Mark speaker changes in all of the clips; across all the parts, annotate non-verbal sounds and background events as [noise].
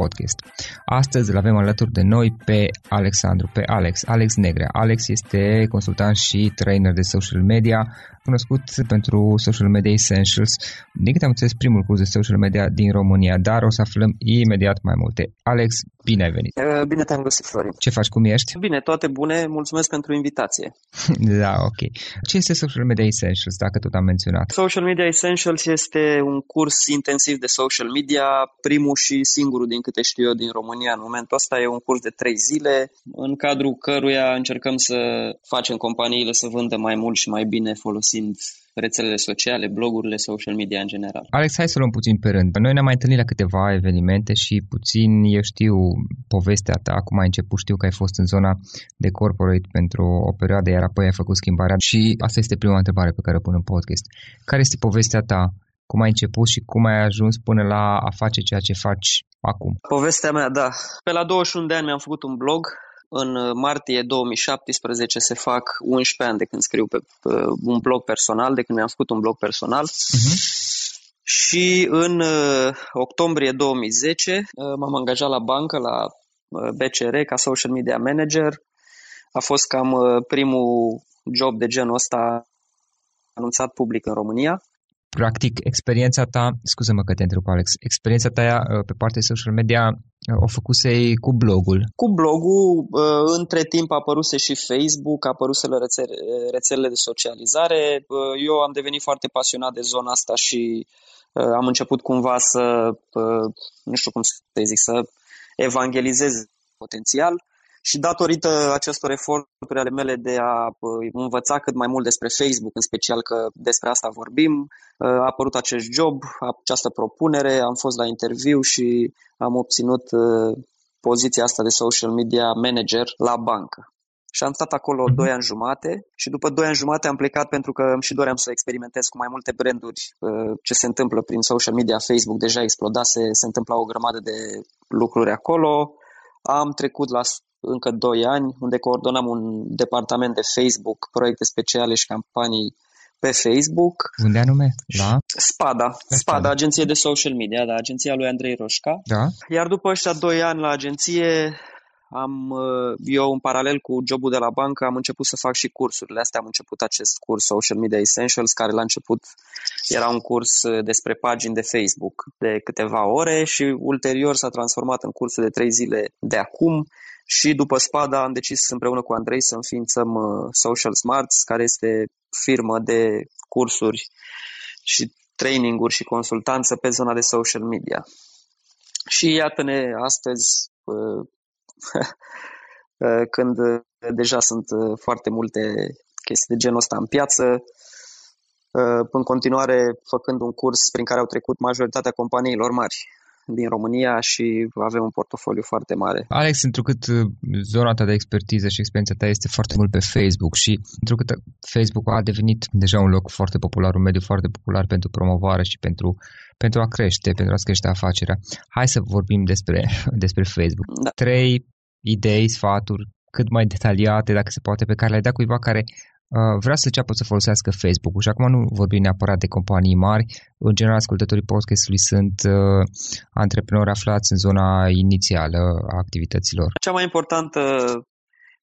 Speaker 1: podcast. Astăzi îl avem alături de noi pe Alexandru, pe Alex, Alex Negrea. Alex este consultant și trainer de social media, cunoscut pentru Social Media Essentials, din câte am înțeles primul curs de social media din România, dar o să aflăm imediat mai multe. Alex, bine ai venit!
Speaker 2: Uh, bine te-am găsit, Florin!
Speaker 1: Ce faci, cum ești?
Speaker 2: Bine, toate bune, mulțumesc pentru invitație. [laughs]
Speaker 1: da, ok. Ce este Social Media Essentials, dacă tot am menționat?
Speaker 2: Social Media Essentials este un curs intensiv de social media, primul și singurul din câte știu eu din România în momentul ăsta. E un curs de trei zile, în cadrul căruia încercăm să facem companiile să vândă mai mult și mai bine folosind folosind rețelele sociale, blogurile, social media în general.
Speaker 1: Alex, hai să luăm puțin pe rând. Noi ne-am mai întâlnit la câteva evenimente și puțin eu știu povestea ta, acum ai început, știu că ai fost în zona de corporate pentru o perioadă, iar apoi ai făcut schimbarea și asta este prima întrebare pe care o pun în podcast. Care este povestea ta cum ai început și cum ai ajuns până la a face ceea ce faci acum?
Speaker 2: Povestea mea, da. Pe la 21 de ani mi-am făcut un blog în martie 2017 se fac 11 ani de când scriu pe, pe un blog personal, de când mi-am făcut un blog personal. Uh-huh. Și în octombrie 2010 m-am angajat la bancă, la BCR, ca social media manager. A fost cam primul job de genul ăsta anunțat public în România.
Speaker 3: Practic, experiența ta, scuză-mă că te întreb, Alex, experiența ta uh, pe partea de social media uh, o făcuse cu blogul?
Speaker 2: Cu blogul, uh, între timp a apăruse și Facebook, a apăruse rețele, rețelele de socializare. Eu am devenit foarte pasionat de zona asta și am început cumva să, nu știu cum să zic, să evangelizez potențial și datorită acestor eforturi ale mele de a învăța cât mai mult despre Facebook, în special că despre asta vorbim, a apărut acest job, această propunere, am fost la interviu și am obținut poziția asta de social media manager la bancă. Și am stat acolo mm-hmm. 2 ani jumate și după 2 ani jumate am plecat pentru că îmi și doream să experimentez cu mai multe branduri ce se întâmplă prin social media. Facebook deja explodase, se întâmpla o grămadă de lucruri acolo. Am trecut la încă 2 ani, unde coordonam un departament de Facebook, proiecte speciale și campanii pe Facebook.
Speaker 3: Unde anume? La?
Speaker 2: Spada. Spada, Spada, agenție de social media, da, agenția lui Andrei Roșca.
Speaker 3: Da.
Speaker 2: Iar după ăștia 2 ani la agenție, am, uh, eu în paralel cu jobul de la bancă am început să fac și cursurile astea. Am început acest curs Social Media Essentials, care la început era un curs uh, despre pagini de Facebook de câteva ore și ulterior s-a transformat în cursul de 3 zile de acum și după Spada am decis împreună cu Andrei să înființăm uh, Social Smarts, care este firmă de cursuri și traininguri și consultanță pe zona de social media. Și iată-ne astăzi, uh, [laughs] uh, când deja sunt foarte multe chestii de genul ăsta în piață, în continuare făcând un curs prin care au trecut majoritatea companiilor mari din România și avem un portofoliu foarte mare.
Speaker 3: Alex, întrucât uh, zona ta de expertiză și experiența ta este foarte mult pe Facebook și întrucât Facebook a devenit deja un loc foarte popular, un mediu foarte popular pentru promovare și pentru, pentru a crește, pentru a crește afacerea. Hai să vorbim despre, [laughs] despre Facebook. Da. Trei idei, sfaturi cât mai detaliate, dacă se poate, pe care le-ai dat cuiva care Uh, vrea să înceapă să folosească Facebook-ul și acum nu vorbim neapărat de companii mari, în general ascultătorii podcastului sunt uh, antreprenori aflați în zona inițială a activităților.
Speaker 2: Cea mai importantă,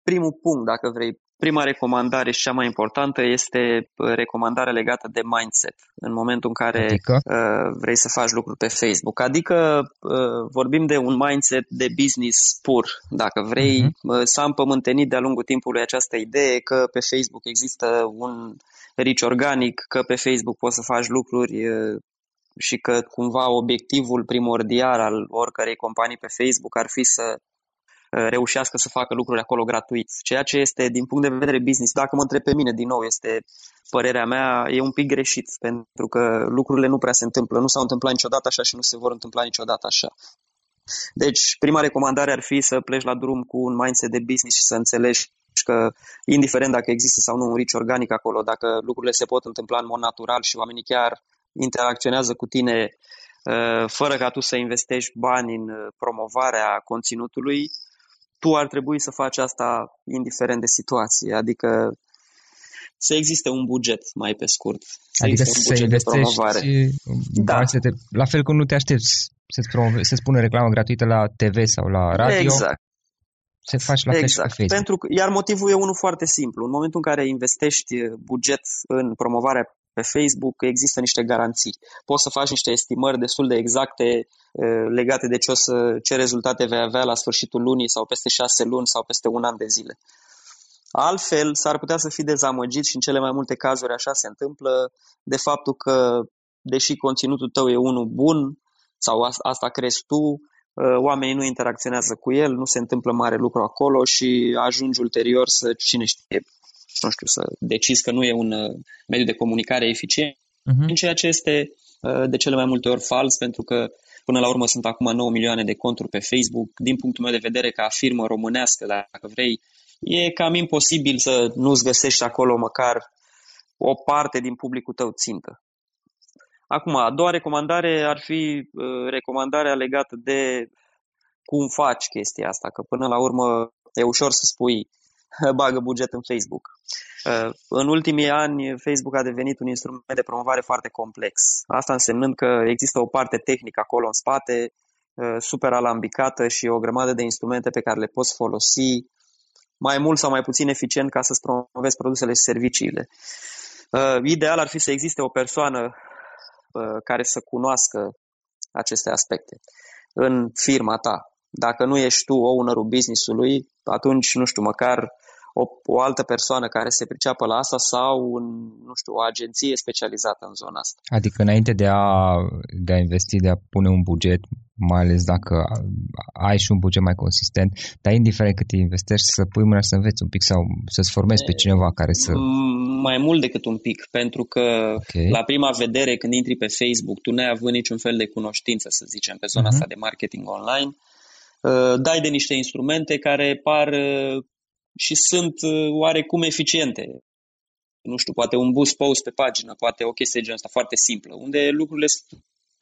Speaker 2: primul punct, dacă vrei, Prima recomandare și cea mai importantă este uh, recomandarea legată de mindset în momentul în care adică? uh, vrei să faci lucruri pe Facebook. Adică uh, vorbim de un mindset de business pur, dacă vrei, uh-huh. să am pământenit de-a lungul timpului această idee că pe Facebook există un reach organic, că pe Facebook poți să faci lucruri uh, și că cumva obiectivul primordial al oricărei companii pe Facebook ar fi să Uh, reușească să facă lucruri acolo gratuit. Ceea ce este, din punct de vedere business, dacă mă întreb pe mine, din nou, este părerea mea, e un pic greșit, pentru că lucrurile nu prea se întâmplă, nu s-au întâmplat niciodată așa și nu se vor întâmpla niciodată așa. Deci, prima recomandare ar fi să pleci la drum cu un mindset de business și să înțelegi că, indiferent dacă există sau nu un rici organic acolo, dacă lucrurile se pot întâmpla în mod natural și oamenii chiar interacționează cu tine uh, fără ca tu să investești bani în uh, promovarea conținutului, tu ar trebui să faci asta indiferent de situație, adică să existe un buget mai pe scurt. Să
Speaker 3: adică un să buget de promovare. Da. Te, la fel cum nu te aștepți să-ți, promove, să spună reclamă gratuită la TV sau la radio.
Speaker 2: Exact.
Speaker 3: Se faci la
Speaker 2: exact.
Speaker 3: fel și pe Facebook.
Speaker 2: Pentru că, iar motivul e unul foarte simplu. În momentul în care investești buget în promovarea pe Facebook există niște garanții. Poți să faci niște estimări destul de exacte legate de ce, o să, ce rezultate vei avea la sfârșitul lunii sau peste șase luni sau peste un an de zile. Altfel, s-ar putea să fii dezamăgit și în cele mai multe cazuri așa se întâmplă de faptul că, deși conținutul tău e unul bun sau asta crezi tu, oamenii nu interacționează cu el, nu se întâmplă mare lucru acolo și ajungi ulterior să, cine știe, nu știu, să decizi că nu e un uh, mediu de comunicare eficient, uh-huh. ceea ce este uh, de cele mai multe ori fals, pentru că până la urmă sunt acum 9 milioane de conturi pe Facebook. Din punctul meu de vedere, ca firmă românească, dacă vrei, e cam imposibil să nu-ți găsești acolo măcar o parte din publicul tău țintă. Acum, a doua recomandare ar fi uh, recomandarea legată de cum faci chestia asta, că până la urmă e ușor să spui [laughs] bagă buget în Facebook. Uh, în ultimii ani, Facebook a devenit un instrument de promovare foarte complex. Asta însemnând că există o parte tehnică acolo în spate, uh, super alambicată și o grămadă de instrumente pe care le poți folosi mai mult sau mai puțin eficient ca să-ți promovezi produsele și serviciile. Uh, ideal ar fi să existe o persoană care să cunoască aceste aspecte în firma ta. Dacă nu ești tu ownerul business-ului, atunci, nu știu, măcar o, o altă persoană care se priceapă la asta sau, un, nu știu, o agenție specializată în zona asta.
Speaker 3: Adică înainte de a, de a investi, de a pune un buget, mai ales dacă ai și un buget mai consistent, dar indiferent cât investești, să pui mâna să înveți un pic sau să-ți formezi pe cineva care să...
Speaker 2: Mai mult decât un pic, pentru că okay. la prima vedere când intri pe Facebook, tu n-ai avut niciun fel de cunoștință, să zicem, pe zona uh-huh. asta de marketing online, uh, dai de niște instrumente care par uh, și sunt uh, oarecum eficiente. Nu știu, poate un boost post pe pagină, poate o chestie genul asta foarte simplă, unde lucrurile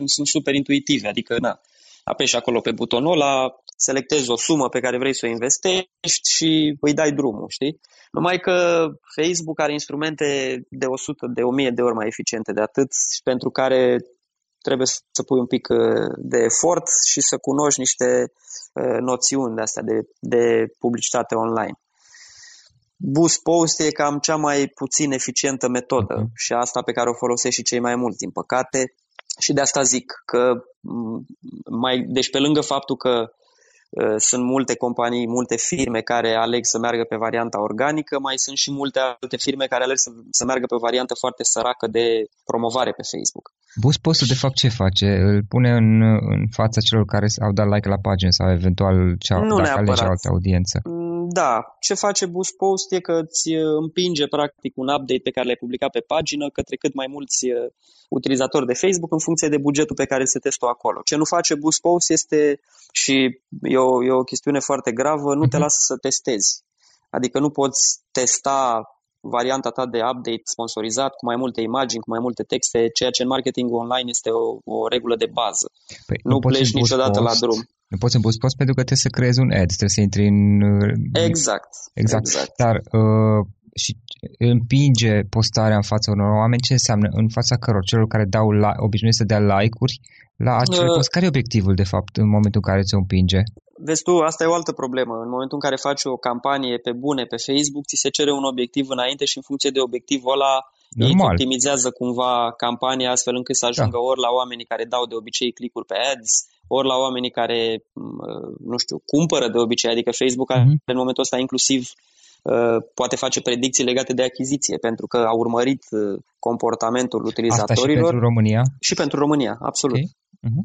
Speaker 2: sunt super intuitive, adică na, apeși acolo pe butonul ăla, selectezi o sumă pe care vrei să o investești și îi dai drumul, știi? Numai că Facebook are instrumente de 100, de 1000 de ori mai eficiente de atât și pentru care trebuie să pui un pic uh, de efort și să cunoști niște uh, noțiuni de astea de, de publicitate online. Boost Post e cam cea mai puțin eficientă metodă uh-huh. și asta pe care o folosesc și cei mai mulți, din păcate. Și de asta zic că, mai, deci pe lângă faptul că uh, sunt multe companii, multe firme care aleg să meargă pe varianta organică, mai sunt și multe alte firme care aleg să, să meargă pe o variantă foarte săracă de promovare pe Facebook.
Speaker 3: Boost Postul de fapt ce face? Îl pune în, în fața celor care au dat like la pagină sau eventual cea, nu dacă alege altă audiență?
Speaker 2: Da, ce face Boost Post e că îți uh, împinge practic un update pe care l-ai publicat pe pagină către cât mai mulți uh, utilizatori de Facebook în funcție de bugetul pe care îl setezi acolo. Ce nu face Boost Post este, și e o, e o chestiune foarte gravă, nu te mhm. lasă să testezi. Adică nu poți testa varianta ta de update sponsorizat cu mai multe imagini, cu mai multe texte, ceea ce în marketing online este o, o regulă de bază. Păi, nu, nu pleci niciodată post, la drum.
Speaker 3: Nu poți să boost post pentru că trebuie să creezi un ad, trebuie să intri în...
Speaker 2: Exact.
Speaker 3: Exact. exact. Dar uh, și împinge postarea în fața unor oameni, ce înseamnă? În fața căror? Celor care dau like, obișnuiesc să dea like-uri la acele uh, post. Care e obiectivul, de fapt, în momentul în care ți-o împinge?
Speaker 2: Vezi tu, asta e o altă problemă. În momentul în care faci o campanie pe bune pe Facebook, ți se cere un obiectiv înainte și în funcție de obiectivul ăla Normal. ei optimizează cumva campania astfel încât să ajungă da. ori la oamenii care dau de obicei clicuri pe ads, ori la oamenii care, nu știu, cumpără de obicei, adică Facebook mm-hmm. în momentul ăsta inclusiv uh, poate face predicții legate de achiziție, pentru că a urmărit uh, comportamentul utilizatorilor. Asta
Speaker 3: și pentru România?
Speaker 2: Și pentru România, absolut. Okay. Uh-huh.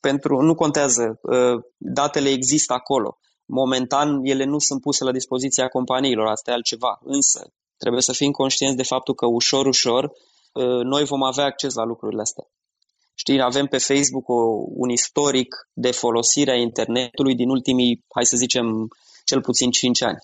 Speaker 2: Pentru, nu contează, uh, datele există acolo. Momentan ele nu sunt puse la dispoziția companiilor, asta e altceva. Însă trebuie să fim conștienți de faptul că ușor, ușor noi vom avea acces la lucrurile astea. Știi, avem pe Facebook o, un istoric de folosire a internetului din ultimii, hai să zicem, cel puțin 5 ani.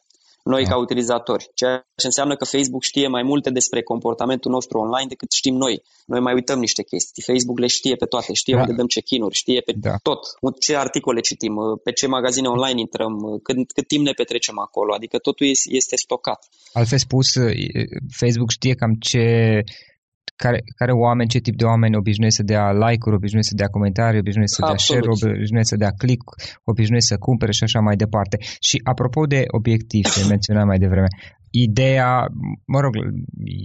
Speaker 2: Noi da. ca utilizatori, ceea ce înseamnă că Facebook știe mai multe despre comportamentul nostru online decât știm noi. Noi mai uităm niște chestii. Facebook le știe pe toate, știe da. unde dăm check-in-uri, știe pe da. tot, ce articole citim, pe ce magazine online intrăm, cât, cât timp ne petrecem acolo, adică totul este stocat.
Speaker 3: Altfel spus, Facebook știe cam ce care, care oameni, ce tip de oameni obișnuiesc să dea like-uri, obișnuiesc să dea comentarii, obișnuiesc să dea share, obișnuiesc să dea click, obișnuiesc să cumpere și așa mai departe. Și apropo de obiectiv, ce [coughs] menționam mai devreme, ideea, mă rog,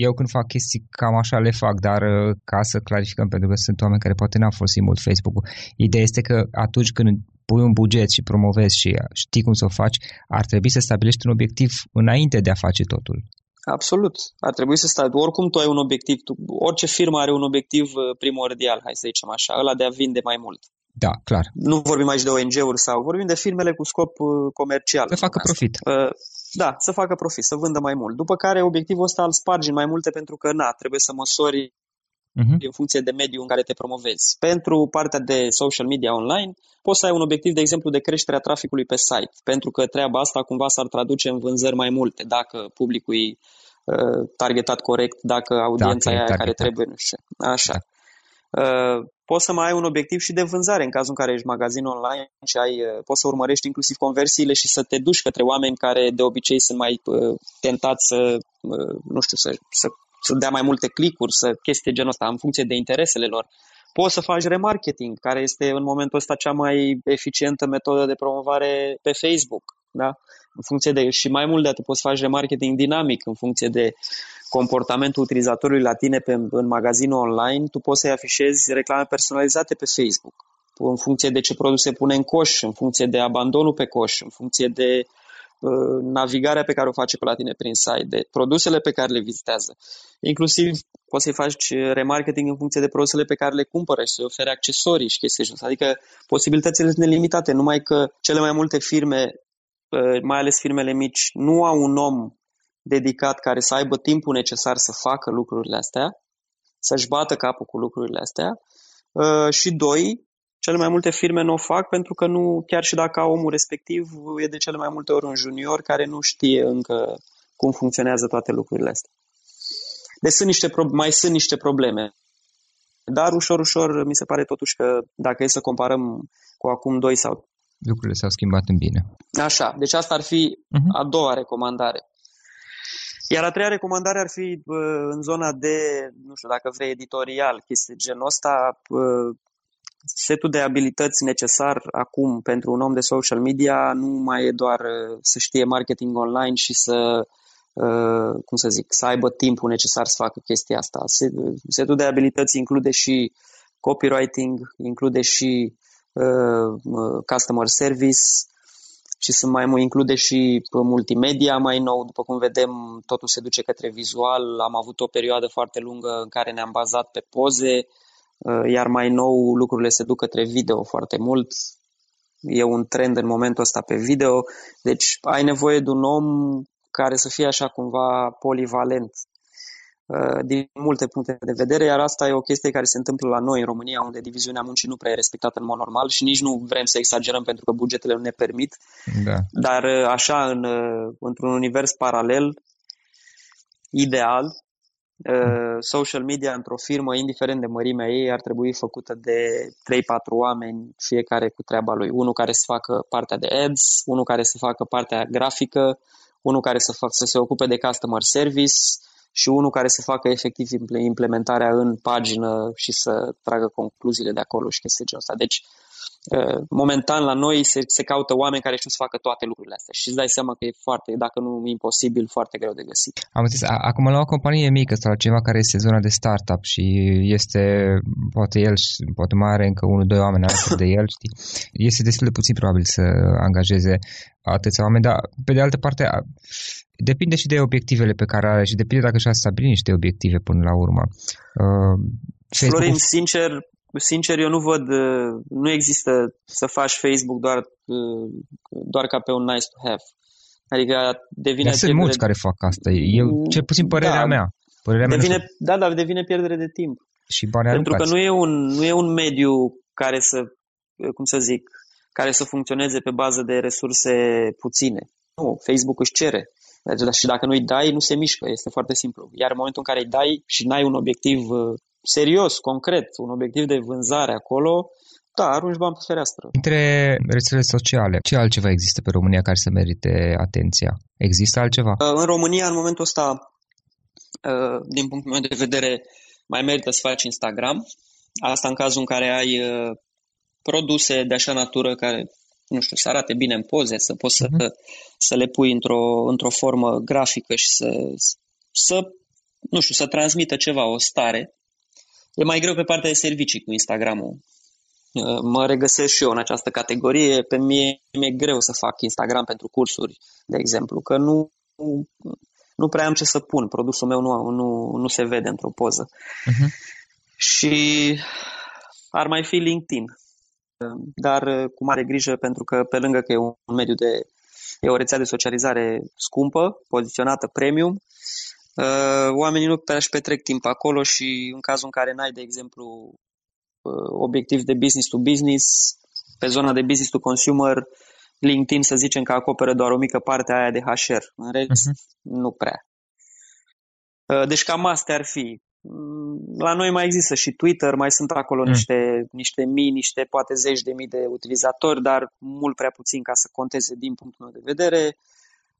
Speaker 3: eu când fac chestii cam așa le fac, dar uh, ca să clarificăm, pentru că sunt oameni care poate n-au folosit mult Facebook-ul, ideea este că atunci când pui un buget și promovezi și știi cum să o faci, ar trebui să stabilești un obiectiv înainte de a face totul.
Speaker 2: Absolut. Ar trebui să stai. Oricum tu ai un obiectiv. Tu, orice firmă are un obiectiv uh, primordial, hai să zicem așa, ăla de a vinde mai mult.
Speaker 3: Da, clar.
Speaker 2: Nu vorbim aici de ONG-uri sau vorbim de firmele cu scop uh, comercial.
Speaker 3: Să facă profit. Uh,
Speaker 2: da, să facă profit, să vândă mai mult. După care obiectivul ăsta îl spargi în mai multe pentru că, na, trebuie să măsori uh-huh. în funcție de mediul în care te promovezi. Pentru partea de social media online, poți să ai un obiectiv, de exemplu, de creșterea traficului pe site, pentru că treaba asta cumva s-ar traduce în vânzări mai multe, dacă publicul e uh, targetat corect, dacă audiența dacă e aia care trebuie, nu știu. Așa. Da. poți să mai ai un obiectiv și de vânzare în cazul în care ești magazin online și ai, poți să urmărești inclusiv conversiile și să te duci către oameni care de obicei sunt mai tentați să, nu știu, să, să, să dea mai multe clicuri, să chestii genul ăsta în funcție de interesele lor. Poți să faci remarketing, care este în momentul ăsta cea mai eficientă metodă de promovare pe Facebook. Da? În funcție de, și mai mult de atât poți să faci remarketing dinamic în funcție de comportamentul utilizatorului la tine pe, în magazinul online, tu poți să-i afișezi reclame personalizate pe Facebook în funcție de ce produse pune în coș, în funcție de abandonul pe coș, în funcție de uh, navigarea pe care o face pe la tine prin site, de produsele pe care le vizitează. Inclusiv poți să-i faci remarketing în funcție de produsele pe care le cumpără și să-i ofere accesorii și chestii așa. Adică posibilitățile sunt nelimitate, numai că cele mai multe firme, uh, mai ales firmele mici, nu au un om dedicat care să aibă timpul necesar să facă lucrurile astea, să-și bată capul cu lucrurile astea. Uh, și doi, cele mai multe firme nu o fac pentru că nu, chiar și dacă omul respectiv e de cele mai multe ori un junior care nu știe încă cum funcționează toate lucrurile astea. Deci sunt niște, mai sunt niște probleme. Dar ușor, ușor mi se pare totuși că dacă e să comparăm cu acum 2 sau...
Speaker 1: Lucrurile s-au schimbat în bine.
Speaker 2: Așa, deci asta ar fi uh-huh. a doua recomandare. Iar a treia recomandare ar fi în zona de, nu știu, dacă vrei editorial, chestii genul ăsta, setul de abilități necesar acum pentru un om de social media nu mai e doar să știe marketing online și să, cum să zic, să aibă timpul necesar să facă chestia asta. Setul de abilități include și copywriting, include și customer service, și sunt mai mult include și multimedia mai nou. După cum vedem, totul se duce către vizual. Am avut o perioadă foarte lungă în care ne-am bazat pe poze, uh, iar mai nou lucrurile se duc către video foarte mult. E un trend în momentul ăsta pe video. Deci ai nevoie de un om care să fie așa cumva polivalent Uh, din multe puncte de vedere, iar asta e o chestie care se întâmplă la noi în România, unde diviziunea muncii nu prea e respectată în mod normal și nici nu vrem să exagerăm pentru că bugetele nu ne permit. Da. Dar uh, așa, în, uh, într-un univers paralel, ideal, social media într-o firmă, indiferent de mărimea ei, ar trebui făcută de 3-4 oameni, fiecare cu treaba lui. Unul care să facă partea de ads, unul care să facă partea grafică, unul care să, fac, să se ocupe de customer service, și unul care să facă efectiv implementarea în pagină și să tragă concluziile de acolo și chestii genul ăsta. Deci, momentan la noi se, se caută oameni care știu să facă toate lucrurile astea și îți dai seama că e foarte, dacă nu imposibil, foarte greu de găsit.
Speaker 1: Am înțeles. Acum la o companie mică sau ceva care este zona de startup și este, poate el, poate mai are încă unul, doi oameni alături de el, știi? Este destul de puțin probabil să angajeze atâția oameni, dar pe de altă parte depinde și de obiectivele pe care are și depinde dacă și-a stabilit niște obiective până la urmă.
Speaker 2: Uh, Florin, sincer, sincer, eu nu văd, uh, nu există să faci Facebook doar, uh, doar ca pe un nice to have. Adică devine... Dar
Speaker 1: sunt mulți de... care fac asta. Eu, cel puțin părerea da, mea. Părerea
Speaker 2: devine, mea da, da, devine pierdere de timp.
Speaker 1: Și bani
Speaker 2: Pentru că nu e, un, nu e un mediu care să, cum să zic, care să funcționeze pe bază de resurse puține. Nu, Facebook își cere. Deci, și dacă nu-i dai, nu se mișcă, este foarte simplu. Iar în momentul în care îi dai și n-ai un obiectiv uh, serios, concret, un obiectiv de vânzare acolo, da, arunci bani pe fereastră.
Speaker 1: Între rețelele sociale, ce altceva există pe România care să merite atenția? Există altceva?
Speaker 2: Uh, în România, în momentul ăsta, uh, din punctul meu de vedere, mai merită să faci Instagram. Asta în cazul în care ai produse de așa natură care nu știu, să arate bine în poze, să poți uh-huh. să, mhm. să le pui într-o, într-o formă grafică și să, să, nu știu, să transmită ceva, o stare. E mai greu pe partea de servicii cu Instagramul. Uh, mă regăsesc și eu în această categorie. Pe mine mi-e greu să fac Instagram pentru cursuri, de exemplu, că nu, nu prea am ce să pun. Produsul meu nu, nu, nu se vede într-o poză. Uh-huh. Și ar mai fi LinkedIn dar uh, cu mare grijă pentru că pe lângă că e un mediu de e o rețea de socializare scumpă, poziționată premium, uh, oamenii nu prea își petrec timp acolo și în cazul în care n-ai, de exemplu, uh, obiectiv de business to business, pe zona de business to consumer, LinkedIn să zicem că acoperă doar o mică parte a aia de HR. În rest, uh-huh. nu prea. Deci cam astea ar fi la noi mai există și Twitter, mai sunt acolo mm. niște, niște mii, niște poate zeci de mii de utilizatori, dar mult prea puțin ca să conteze din punctul meu de vedere.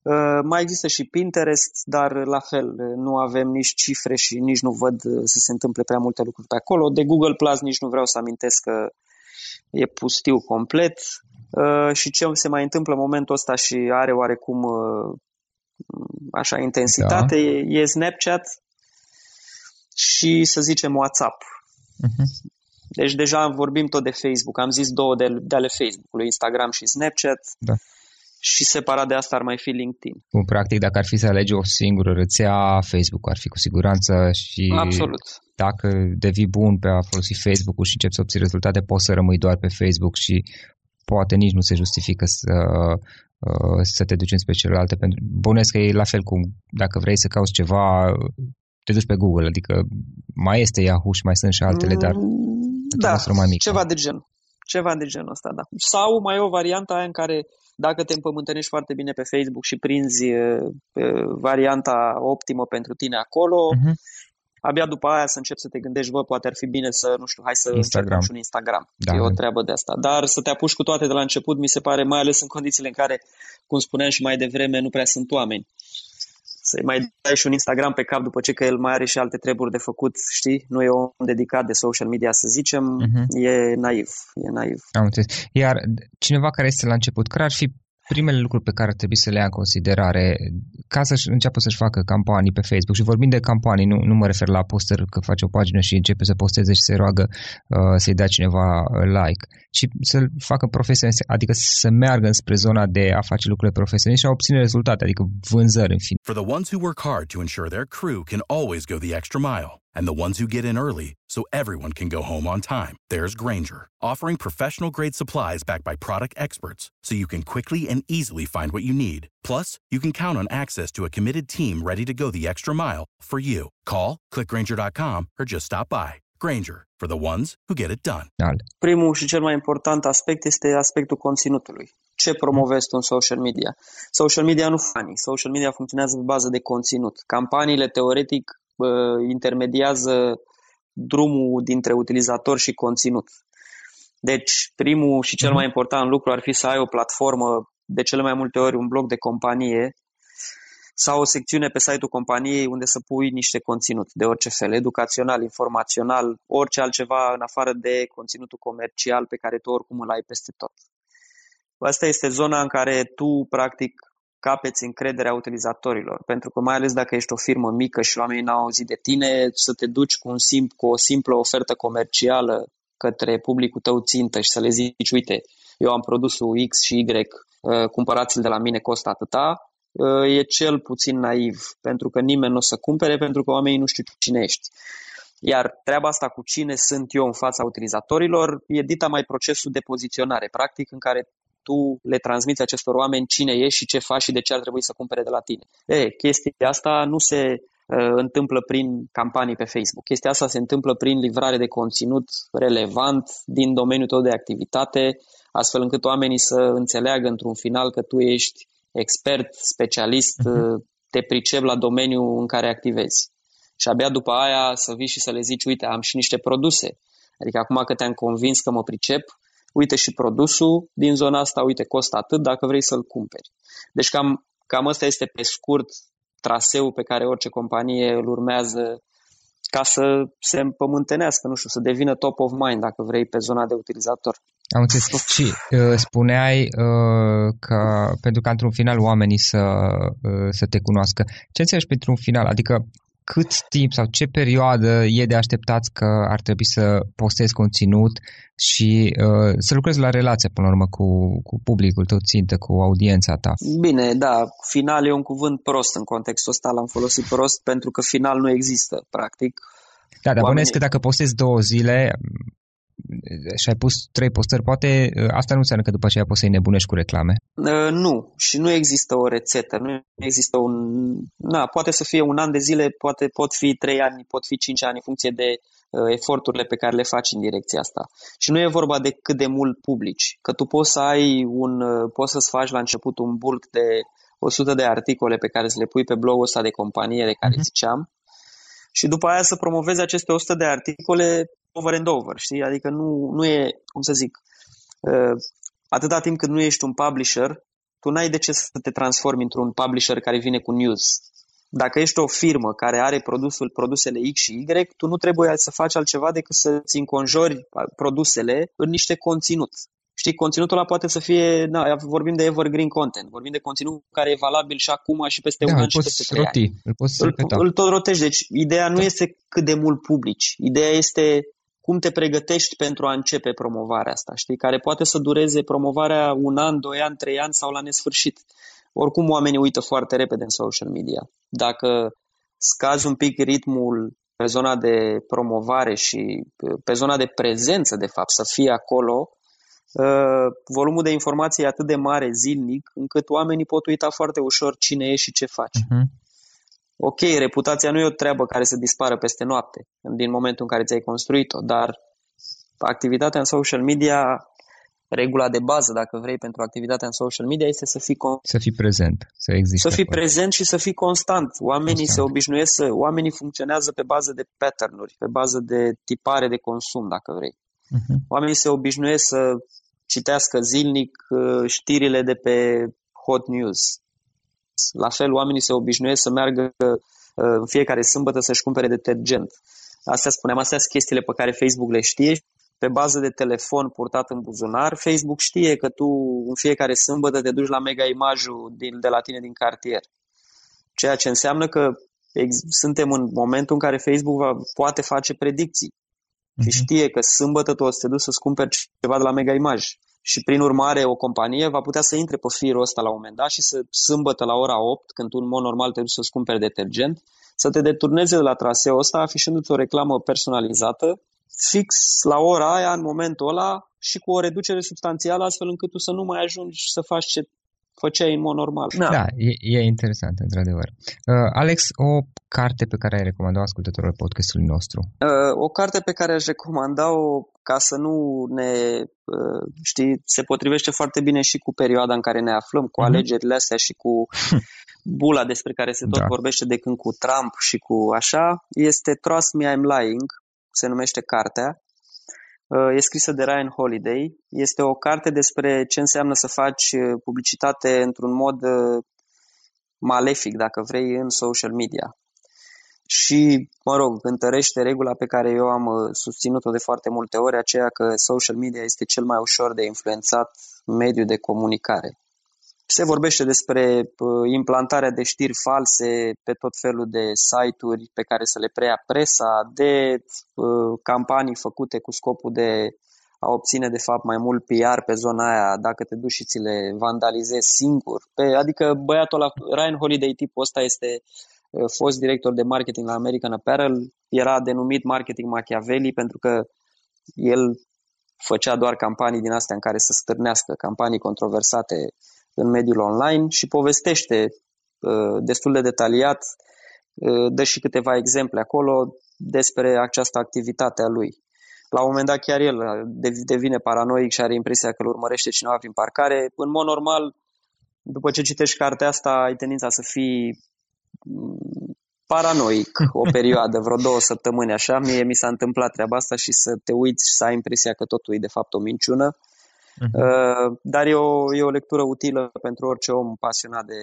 Speaker 2: Uh, mai există și Pinterest, dar la fel nu avem nici cifre și nici nu văd să se întâmple prea multe lucruri pe acolo. De Google Plus nici nu vreau să amintesc că e pustiu complet. Uh, și ce se mai întâmplă în momentul ăsta și are oarecum uh, așa intensitate da. e Snapchat și să zicem WhatsApp. Uh-huh. Deci deja vorbim tot de Facebook. Am zis două de, de ale Facebook-ului, Instagram și Snapchat. Da. Și separat de asta ar mai fi LinkedIn.
Speaker 3: Bun, practic, dacă ar fi să alegi o singură rețea, Facebook ar fi cu siguranță și
Speaker 2: Absolut.
Speaker 3: dacă devii bun pe a folosi Facebook-ul și începi să obții rezultate, poți să rămâi doar pe Facebook și poate nici nu se justifică să, uh, să te duci înspre celelalte. Pentru, bănesc că e la fel cum dacă vrei să cauți ceva, te duci pe Google, adică mai este Yahoo și mai sunt și altele, dar
Speaker 2: mm, da, mai mic. ceva de gen. Ceva de genul ăsta, da. Sau mai e o variantă aia în care dacă te împământănești foarte bine pe Facebook și prinzi uh, varianta optimă pentru tine acolo, uh-huh abia după aia să începi să te gândești, bă, poate ar fi bine să, nu știu, hai să Instagram. și un Instagram. Da. E o treabă de asta. Dar să te apuci cu toate de la început, mi se pare, mai ales în condițiile în care, cum spuneam și mai devreme, nu prea sunt oameni. Să-i mai dai și un Instagram pe cap după ce că el mai are și alte treburi de făcut, știi? Nu e om dedicat de social media, să zicem, uh-huh. e naiv. E naiv.
Speaker 3: Am înțeles. Iar cineva care este la început, care ar fi primele lucruri pe care ar trebui să le ia în considerare ca să înceapă să-și facă campanii pe Facebook și vorbind de campanii, nu, nu mă refer la poster că face o pagină și începe să posteze și se roagă uh, să-i dea cineva uh, like, ci să facă profesionist, adică să meargă spre zona de a face lucrurile profesioniste și a obține rezultate, adică vânzări în fine.
Speaker 4: For the ones who work hard to ensure their crew can always go the extra mile and the ones who get in early so everyone can go home on time, there's Granger, offering professional grade supplies backed by product experts so you can quickly and easily find what you need. Plus, you can count on access to a committed team ready to go the extra mile for you. Call, clickgranger.com, or just stop by. Granger, for the ones who get it done.
Speaker 2: Primul și cel mai important aspect este aspectul conținutului. Ce promovezi tu în social media? Social media nu fani. Social media funcționează pe bază de conținut. Campaniile, teoretic, intermediază drumul dintre utilizator și conținut. Deci, primul și cel mhm. mai important lucru ar fi să ai o platformă, de cele mai multe ori un blog de companie, sau o secțiune pe site-ul companiei unde să pui niște conținut de orice fel, educațional, informațional, orice altceva în afară de conținutul comercial pe care tu oricum îl ai peste tot. Asta este zona în care tu, practic, capeți încrederea utilizatorilor, pentru că mai ales dacă ești o firmă mică și oamenii n-au auzit de tine, să te duci cu, un sim, cu o simplă ofertă comercială către publicul tău țintă și să le zici, uite, eu am produsul X și Y, uh, cumpărați-l de la mine, costă atâta, Uh, e cel puțin naiv, pentru că nimeni nu o să cumpere, pentru că oamenii nu știu cine ești. Iar treaba asta cu cine sunt eu în fața utilizatorilor e dita mai procesul de poziționare, practic în care tu le transmiți acestor oameni cine ești și ce faci și de ce ar trebui să cumpere de la tine. E, chestia asta nu se uh, întâmplă prin campanii pe Facebook. Chestia asta se întâmplă prin livrare de conținut relevant din domeniul tău de activitate, astfel încât oamenii să înțeleagă într-un final că tu ești expert, specialist, uh-huh. te pricep la domeniul în care activezi. Și abia după aia să vii și să le zici, uite, am și niște produse. Adică acum că te-am convins că mă pricep, uite și produsul din zona asta, uite, costă atât dacă vrei să-l cumperi. Deci cam, cam asta este pe scurt traseul pe care orice companie îl urmează ca să se împământenească, nu știu, să devină top of mind, dacă vrei, pe zona de utilizator.
Speaker 3: Am înțeles. Și uh, spuneai uh, că pentru ca într-un final oamenii să, uh, să te cunoască. Ce înțelegi pentru un final? Adică cât timp sau ce perioadă e de așteptat că ar trebui să postezi conținut și uh, să lucrezi la relație, până la urmă, cu, cu publicul tău țintă, cu audiența ta?
Speaker 2: Bine, da, final e un cuvânt prost în contextul ăsta, l-am folosit prost pentru că final nu există, practic.
Speaker 3: Da, dar Oamenii... că dacă postezi două zile, și ai pus trei postări, poate ă, asta nu înseamnă că după aceea poți să-i nebunești cu reclame?
Speaker 2: Uh, nu, și nu există o rețetă, nu există un... Na, poate să fie un an de zile, poate pot fi trei ani, pot fi cinci ani în funcție de uh, eforturile pe care le faci în direcția asta. Și nu e vorba de cât de mult publici, că tu poți să ai un, uh, poți să-ți faci la început un bulk de 100 de articole pe care să le pui pe blogul ăsta de companie de care uh-huh. ziceam, și după aia să promovezi aceste 100 de articole over and over, știi? Adică nu, nu e, cum să zic, uh, atâta timp cât nu ești un publisher, tu n-ai de ce să te transformi într-un publisher care vine cu news. Dacă ești o firmă care are produsul, produsele X și Y, tu nu trebuie să faci altceva decât să-ți înconjori produsele în niște conținut. Știi, conținutul ăla poate să fie, na, vorbim de evergreen content, vorbim de conținut care e valabil și acum și peste
Speaker 1: da,
Speaker 2: un an și peste trei
Speaker 1: roti,
Speaker 2: ani.
Speaker 1: Îl poți
Speaker 2: îl, îl tot rotești, deci ideea nu da. este cât de mult publici, ideea este cum te pregătești pentru a începe promovarea asta, știi, care poate să dureze promovarea un an, doi ani, trei ani sau la nesfârșit. Oricum oamenii uită foarte repede în social media. Dacă scazi un pic ritmul pe zona de promovare și pe zona de prezență, de fapt, să fie acolo, Uh, volumul de informații e atât de mare zilnic, încât oamenii pot uita foarte ușor cine e și ce faci. Uh-huh. Ok, reputația nu e o treabă care să dispară peste noapte, din momentul în care ți-ai construit-o, dar activitatea în social media, regula de bază, dacă vrei, pentru activitatea în social media este să fii
Speaker 1: să fii prezent, să existe.
Speaker 2: Să fii acolo. prezent și să fii constant. Oamenii constant. se obișnuiesc să, oamenii funcționează pe bază de pattern-uri, pe bază de tipare de consum, dacă vrei. Uh-huh. Oamenii se obișnuiesc să citească zilnic uh, știrile de pe hot news. La fel, oamenii se obișnuiesc să meargă uh, în fiecare sâmbătă să-și cumpere detergent. Astea spuneam, astea sunt chestiile pe care Facebook le știe. Pe bază de telefon purtat în buzunar, Facebook știe că tu în fiecare sâmbătă te duci la mega imajul din, de la tine din cartier. Ceea ce înseamnă că ex- suntem în momentul în care Facebook va, poate face predicții și mhm. știe că sâmbătă tu o să te duci să-ți cumperi ceva de la Mega Image. Și prin urmare o companie va putea să intre pe firul ăsta la un moment dat și să sâmbătă la ora 8, când tu în mod normal te duci să-ți cumperi detergent, să te deturneze de la traseul ăsta afișându-ți o reclamă personalizată fix la ora aia, în momentul ăla și cu o reducere substanțială astfel încât tu să nu mai ajungi să faci ce făceai în mod normal.
Speaker 1: Da, da e, e interesant, într-adevăr. Uh, Alex, o carte pe care ai recomandat ascultătorul podcastului nostru?
Speaker 2: Uh, o carte pe care aș recomanda-o ca să nu ne, uh, știi, se potrivește foarte bine și cu perioada în care ne aflăm, cu uh-huh. alegerile astea și cu [laughs] bula despre care se tot da. vorbește de când cu Trump și cu așa, este Trust Me, I'm Lying, se numește cartea. Uh, e scrisă de Ryan Holiday. Este o carte despre ce înseamnă să faci uh, publicitate într-un mod uh, malefic, dacă vrei, în social media. Și, mă rog, întărește regula pe care eu am susținut-o de foarte multe ori, aceea că social media este cel mai ușor de influențat mediu de comunicare. Se vorbește despre uh, implantarea de știri false pe tot felul de site-uri pe care să le preia presa, de uh, campanii făcute cu scopul de a obține de fapt mai mult PR pe zona aia dacă te duci și ți le vandalizezi singur. Pe, adică băiatul ăla, Ryan Holiday tipul ăsta este uh, fost director de marketing la American Apparel, era denumit marketing Machiavelli pentru că el făcea doar campanii din astea în care să stârnească, campanii controversate în mediul online și povestește uh, destul de detaliat, uh, dă și câteva exemple acolo despre această activitate a lui. La un moment dat chiar el uh, devine paranoic și are impresia că îl urmărește cineva prin parcare. În mod normal, după ce citești cartea asta, ai tendința să fii mm, paranoic o perioadă, vreo două săptămâni așa. Mie mi s-a întâmplat treaba asta și să te uiți și să ai impresia că totul e de fapt o minciună. Uh-huh. Dar e o, e o lectură utilă pentru orice om pasionat de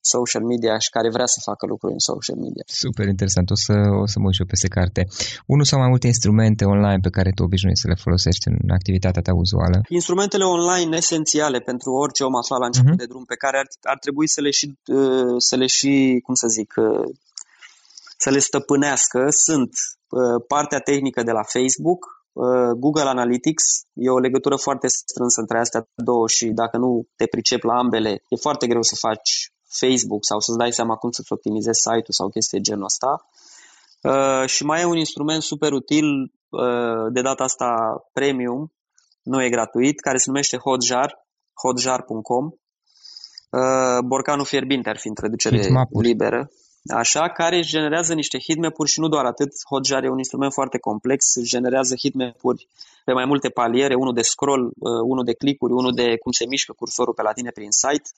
Speaker 2: social media și care vrea să facă lucruri în social media.
Speaker 1: Super interesant, o să, o să mă uit peste carte. Unul sau mai multe instrumente online pe care tu obișnuiești să le folosești în activitatea ta uzuală?
Speaker 2: Instrumentele online esențiale pentru orice om aflat la început uh-huh. de drum, pe care ar, ar trebui să le și, uh, să le și, cum să zic, uh, să le stăpânească sunt partea tehnică de la Facebook, Uh, Google Analytics e o legătură foarte strânsă între astea două și dacă nu te pricep la ambele, e foarte greu să faci Facebook sau să-ți dai seama cum să-ți optimizezi site-ul sau chestii de genul ăsta. Uh, și mai e un instrument super util, uh, de data asta premium, nu e gratuit, care se numește Hotjar, hotjar.com. Uh, borcanul fierbinte ar fi în traducere liberă așa, care își generează niște hitmap-uri și nu doar atât. Hotjar e un instrument foarte complex, își generează hitmap-uri pe mai multe paliere, unul de scroll, uh, unul de clicuri, unul de cum se mișcă cursorul pe la tine prin site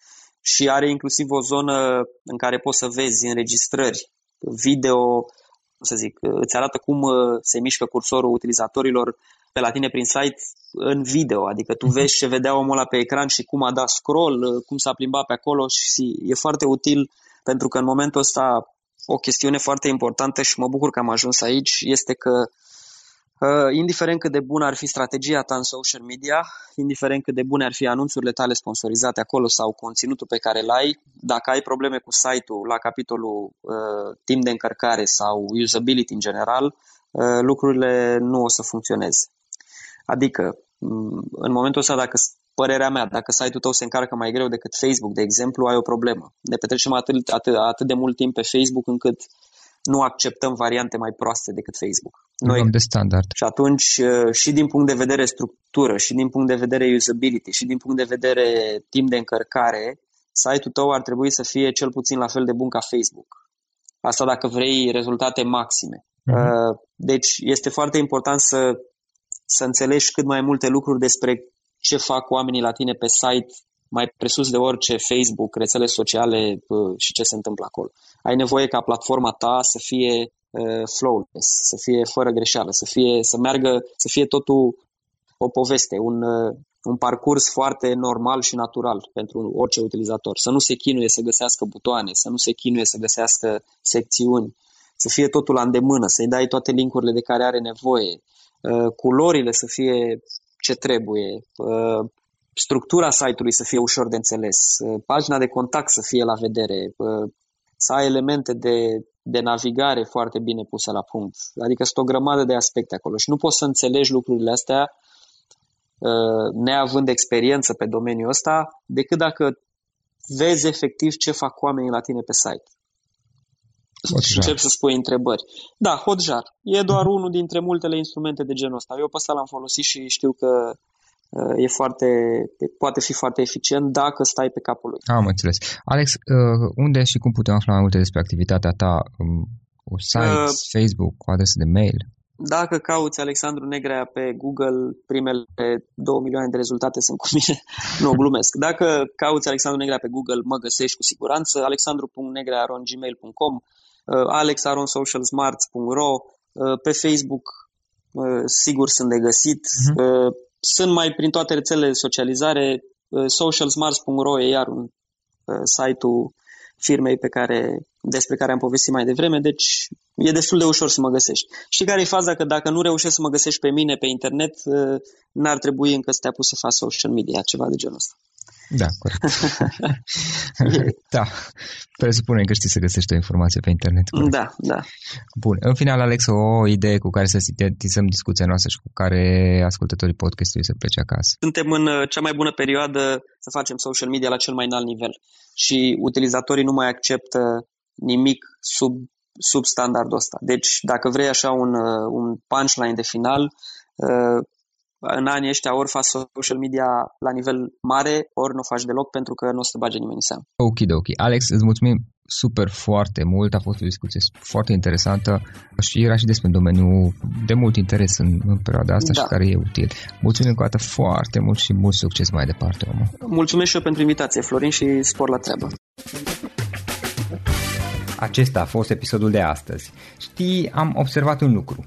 Speaker 2: și are inclusiv o zonă în care poți să vezi înregistrări video, să zic, îți arată cum se mișcă cursorul utilizatorilor pe la tine prin site în video, adică tu mhm. vezi ce vedea omul ăla pe ecran și cum a dat scroll, cum s-a plimbat pe acolo și e foarte util pentru că în momentul ăsta o chestiune foarte importantă și mă bucur că am ajuns aici este că Uh, indiferent cât de bună ar fi strategia ta în social media, indiferent cât de bune ar fi anunțurile tale sponsorizate acolo sau conținutul pe care îl ai, dacă ai probleme cu site-ul la capitolul uh, timp de încărcare sau usability în general, uh, lucrurile nu o să funcționeze. Adică, mm, în momentul ăsta, dacă părerea mea, dacă site-ul tău se încarcă mai greu decât Facebook, de exemplu, ai o problemă. Ne petrecem atât, atât, atât de mult timp pe Facebook încât nu acceptăm variante mai proaste decât Facebook.
Speaker 1: Noi, de standard.
Speaker 2: Și atunci, uh, și din punct de vedere structură, și din punct de vedere usability, și din punct de vedere timp de încărcare, site-ul tău ar trebui să fie cel puțin la fel de bun ca Facebook. Asta dacă vrei rezultate maxime. Uh-huh. Deci este foarte important să, să înțelegi cât mai multe lucruri despre ce fac oamenii la tine pe site mai presus de orice Facebook, rețele sociale uh, și ce se întâmplă acolo. Ai nevoie ca platforma ta să fie uh, flawless, să fie fără greșeală, să, fie, să meargă, să fie totul o poveste, un, uh, un parcurs foarte normal și natural pentru orice utilizator. Să nu se chinuie să găsească butoane, să nu se chinuie să găsească secțiuni, să fie totul la îndemână, să-i dai toate linkurile de care are nevoie, culorile să fie ce trebuie, structura site-ului să fie ușor de înțeles, pagina de contact să fie la vedere, să ai elemente de, de navigare foarte bine puse la punct. Adică sunt o grămadă de aspecte acolo și nu poți să înțelegi lucrurile astea neavând experiență pe domeniul ăsta, decât dacă vezi efectiv ce fac oamenii la tine pe site. Hotjar. Și încep să spui întrebări. Da, Hotjar. E doar unul dintre multele instrumente de genul ăsta. Eu pe ăsta l-am folosit și știu că e foarte, poate fi foarte eficient dacă stai pe capul lui.
Speaker 1: Am înțeles. Alex, uh, unde și cum putem afla mai multe despre activitatea ta? Um, o site, uh, Facebook, o adresă de mail?
Speaker 2: Dacă cauți Alexandru Negrea pe Google, primele 2 milioane de rezultate sunt cu mine. [laughs] nu, glumesc. Dacă cauți Alexandru Negrea pe Google, mă găsești cu siguranță. alexandru.negrea.gmail.com uh, alexaronsocialsmarts.ro Pe Facebook, sigur sunt de găsit. Uh-huh sunt mai prin toate rețelele de socializare. Uh, socialsmars.ro e iar un uh, site-ul firmei pe care, despre care am povestit mai devreme, deci e destul de ușor să mă găsești. Și care e faza că dacă nu reușești să mă găsești pe mine pe internet, uh, n-ar trebui încă să te apuci să faci social media, ceva de genul ăsta.
Speaker 1: Da, corect. [laughs] da, presupune că știi să găsești o informație pe internet.
Speaker 2: Corect. Da, da.
Speaker 1: Bun. În final, Alex, o idee cu care să sintetizăm discuția noastră și cu care ascultătorii podcastului să plece acasă.
Speaker 2: Suntem în uh, cea mai bună perioadă să facem social media la cel mai înalt nivel și utilizatorii nu mai acceptă nimic sub, sub standardul ăsta. Deci, dacă vrei așa un, uh, un punchline de final, uh, în anii ăștia ori faci social media la nivel mare, ori nu faci deloc pentru că nu o să te bage nimeni în seamă.
Speaker 1: Ok, ok. Alex, îți mulțumim super foarte mult, a fost o discuție foarte interesantă și era și despre un domeniu de mult interes în, în perioada asta da. și care e util. Mulțumim încă o dată foarte mult și mult succes mai departe, omul.
Speaker 2: Mulțumesc și eu pentru invitație, Florin, și spor la treabă.
Speaker 1: Acesta a fost episodul de astăzi. Știi, am observat un lucru.